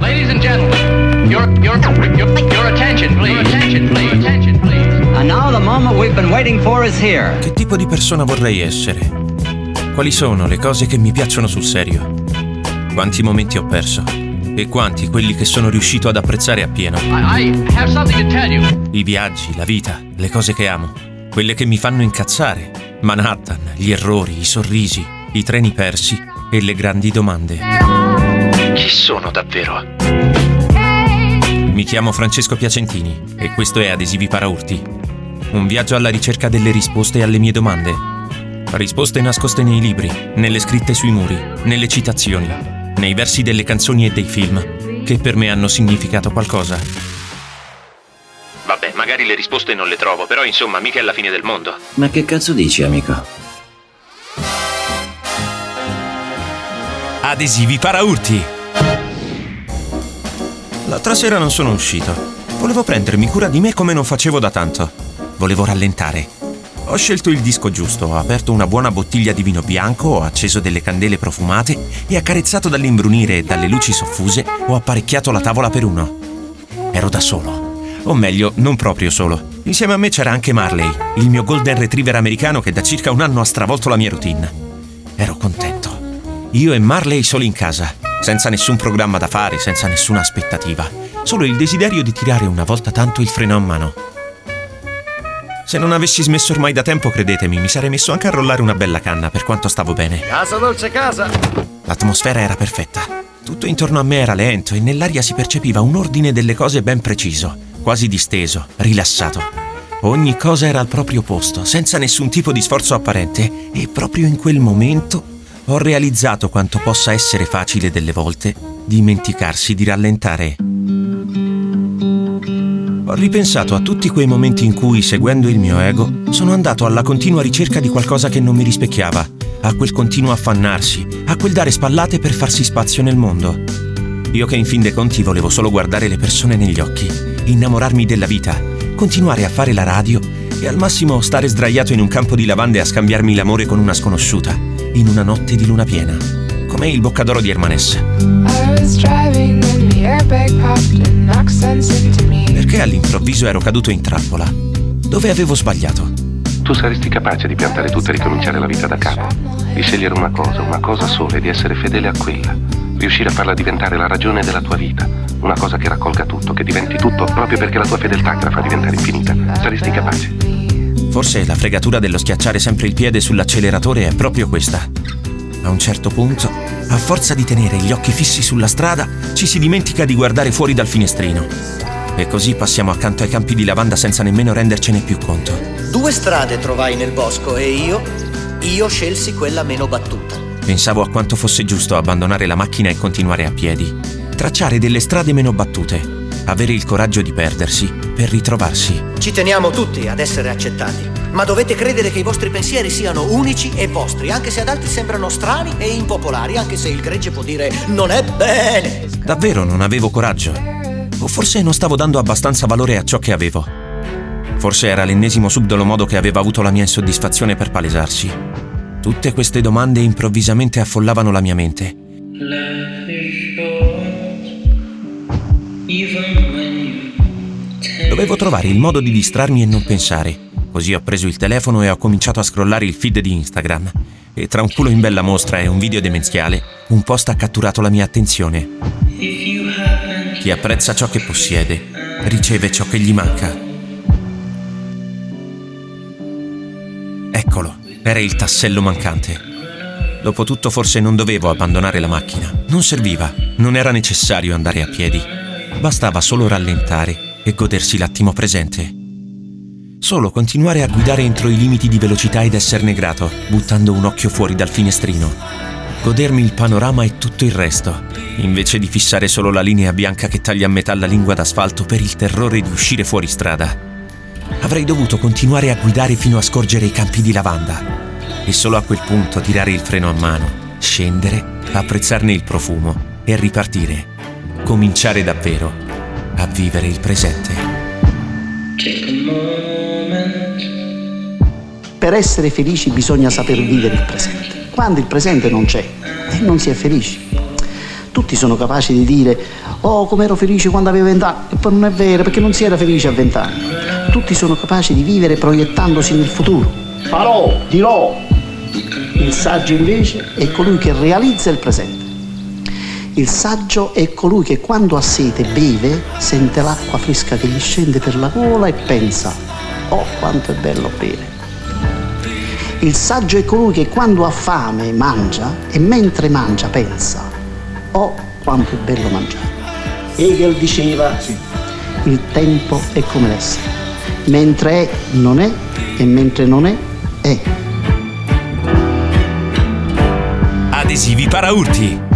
Ladies and gentlemen, your, your, your, your attention, please. Your attention, please. Attention, please. And now the moment we've been waiting for is here. Che tipo di persona vorrei essere? Quali sono le cose che mi piacciono sul serio? Quanti momenti ho perso? E quanti quelli che sono riuscito ad apprezzare appieno? I, I have something to tell you. I viaggi, la vita, le cose che amo, quelle che mi fanno incazzare. Manhattan, gli errori, i sorrisi, i treni persi e le grandi domande. Chi sono davvero? Mi chiamo Francesco Piacentini e questo è Adesivi Paraurti. Un viaggio alla ricerca delle risposte alle mie domande. Risposte nascoste nei libri, nelle scritte sui muri, nelle citazioni, nei versi delle canzoni e dei film, che per me hanno significato qualcosa. Vabbè, magari le risposte non le trovo, però insomma, mica è la fine del mondo. Ma che cazzo dici, amico? Adesivi Paraurti! L'altra sera non sono uscito. Volevo prendermi cura di me come non facevo da tanto. Volevo rallentare. Ho scelto il disco giusto, ho aperto una buona bottiglia di vino bianco, ho acceso delle candele profumate e accarezzato dall'imbrunire e dalle luci soffuse ho apparecchiato la tavola per uno. Ero da solo. O meglio, non proprio solo. Insieme a me c'era anche Marley, il mio golden retriever americano che da circa un anno ha stravolto la mia routine. Ero contento. Io e Marley soli in casa, senza nessun programma da fare, senza nessuna aspettativa, solo il desiderio di tirare una volta tanto il freno a mano. Se non avessi smesso ormai da tempo, credetemi, mi sarei messo anche a rollare una bella canna per quanto stavo bene. Casa dolce casa! L'atmosfera era perfetta. Tutto intorno a me era lento e nell'aria si percepiva un ordine delle cose ben preciso, quasi disteso, rilassato. Ogni cosa era al proprio posto, senza nessun tipo di sforzo apparente, e proprio in quel momento ho realizzato quanto possa essere facile delle volte dimenticarsi di rallentare. Ho ripensato a tutti quei momenti in cui, seguendo il mio ego, sono andato alla continua ricerca di qualcosa che non mi rispecchiava, a quel continuo affannarsi, a quel dare spallate per farsi spazio nel mondo. Io che in fin dei conti volevo solo guardare le persone negli occhi, innamorarmi della vita, continuare a fare la radio e al massimo stare sdraiato in un campo di lavande a scambiarmi l'amore con una sconosciuta in una notte di luna piena, come il boccadoro di Hermanes. Perché all'improvviso ero caduto in trappola? Dove avevo sbagliato? Tu saresti capace di piantare tutto e ricominciare la vita da capo, di scegliere una cosa, una cosa sola e di essere fedele a quella, riuscire a farla diventare la ragione della tua vita, una cosa che raccolga tutto, che diventi tutto proprio perché la tua fedeltà che la fa diventare infinita. Saresti capace? Forse la fregatura dello schiacciare sempre il piede sull'acceleratore è proprio questa. A un certo punto, a forza di tenere gli occhi fissi sulla strada, ci si dimentica di guardare fuori dal finestrino. E così passiamo accanto ai campi di lavanda senza nemmeno rendercene più conto. Due strade trovai nel bosco e io, io scelsi quella meno battuta. Pensavo a quanto fosse giusto abbandonare la macchina e continuare a piedi. Tracciare delle strade meno battute, avere il coraggio di perdersi per ritrovarsi. Ci teniamo tutti ad essere accettati, ma dovete credere che i vostri pensieri siano unici e vostri, anche se ad altri sembrano strani e impopolari, anche se il gregge può dire non è bene. Davvero non avevo coraggio? O forse non stavo dando abbastanza valore a ciò che avevo? Forse era l'ennesimo subdolo modo che aveva avuto la mia insoddisfazione per palesarsi. Tutte queste domande improvvisamente affollavano la mia mente. Dovevo trovare il modo di distrarmi e non pensare. Così ho preso il telefono e ho cominciato a scrollare il feed di Instagram. E tra un culo in bella mostra e un video demenziale, un post ha catturato la mia attenzione. Chi apprezza ciò che possiede, riceve ciò che gli manca. Eccolo, era il tassello mancante. Dopotutto forse non dovevo abbandonare la macchina. Non serviva, non era necessario andare a piedi. Bastava solo rallentare e godersi l'attimo presente. Solo continuare a guidare entro i limiti di velocità ed esserne grato, buttando un occhio fuori dal finestrino. Godermi il panorama e tutto il resto, invece di fissare solo la linea bianca che taglia a metà la lingua d'asfalto per il terrore di uscire fuori strada. Avrei dovuto continuare a guidare fino a scorgere i campi di lavanda e solo a quel punto tirare il freno a mano, scendere, apprezzarne il profumo e ripartire cominciare davvero a vivere il presente. Per essere felici bisogna saper vivere il presente. Quando il presente non c'è, non si è felici. Tutti sono capaci di dire, oh come ero felice quando avevo vent'anni, e poi non è vero perché non si era felice a vent'anni. Tutti sono capaci di vivere proiettandosi nel futuro. Farò, dirò. Il saggio invece è colui che realizza il presente. Il saggio è colui che quando ha sete beve, sente l'acqua fresca che gli scende per la gola e pensa, oh quanto è bello bere. Il saggio è colui che quando ha fame mangia e mentre mangia pensa, oh quanto è bello mangiare. Hegel diceva, il tempo è come l'essere, mentre è non è e mentre non è è. Adesivi paraurti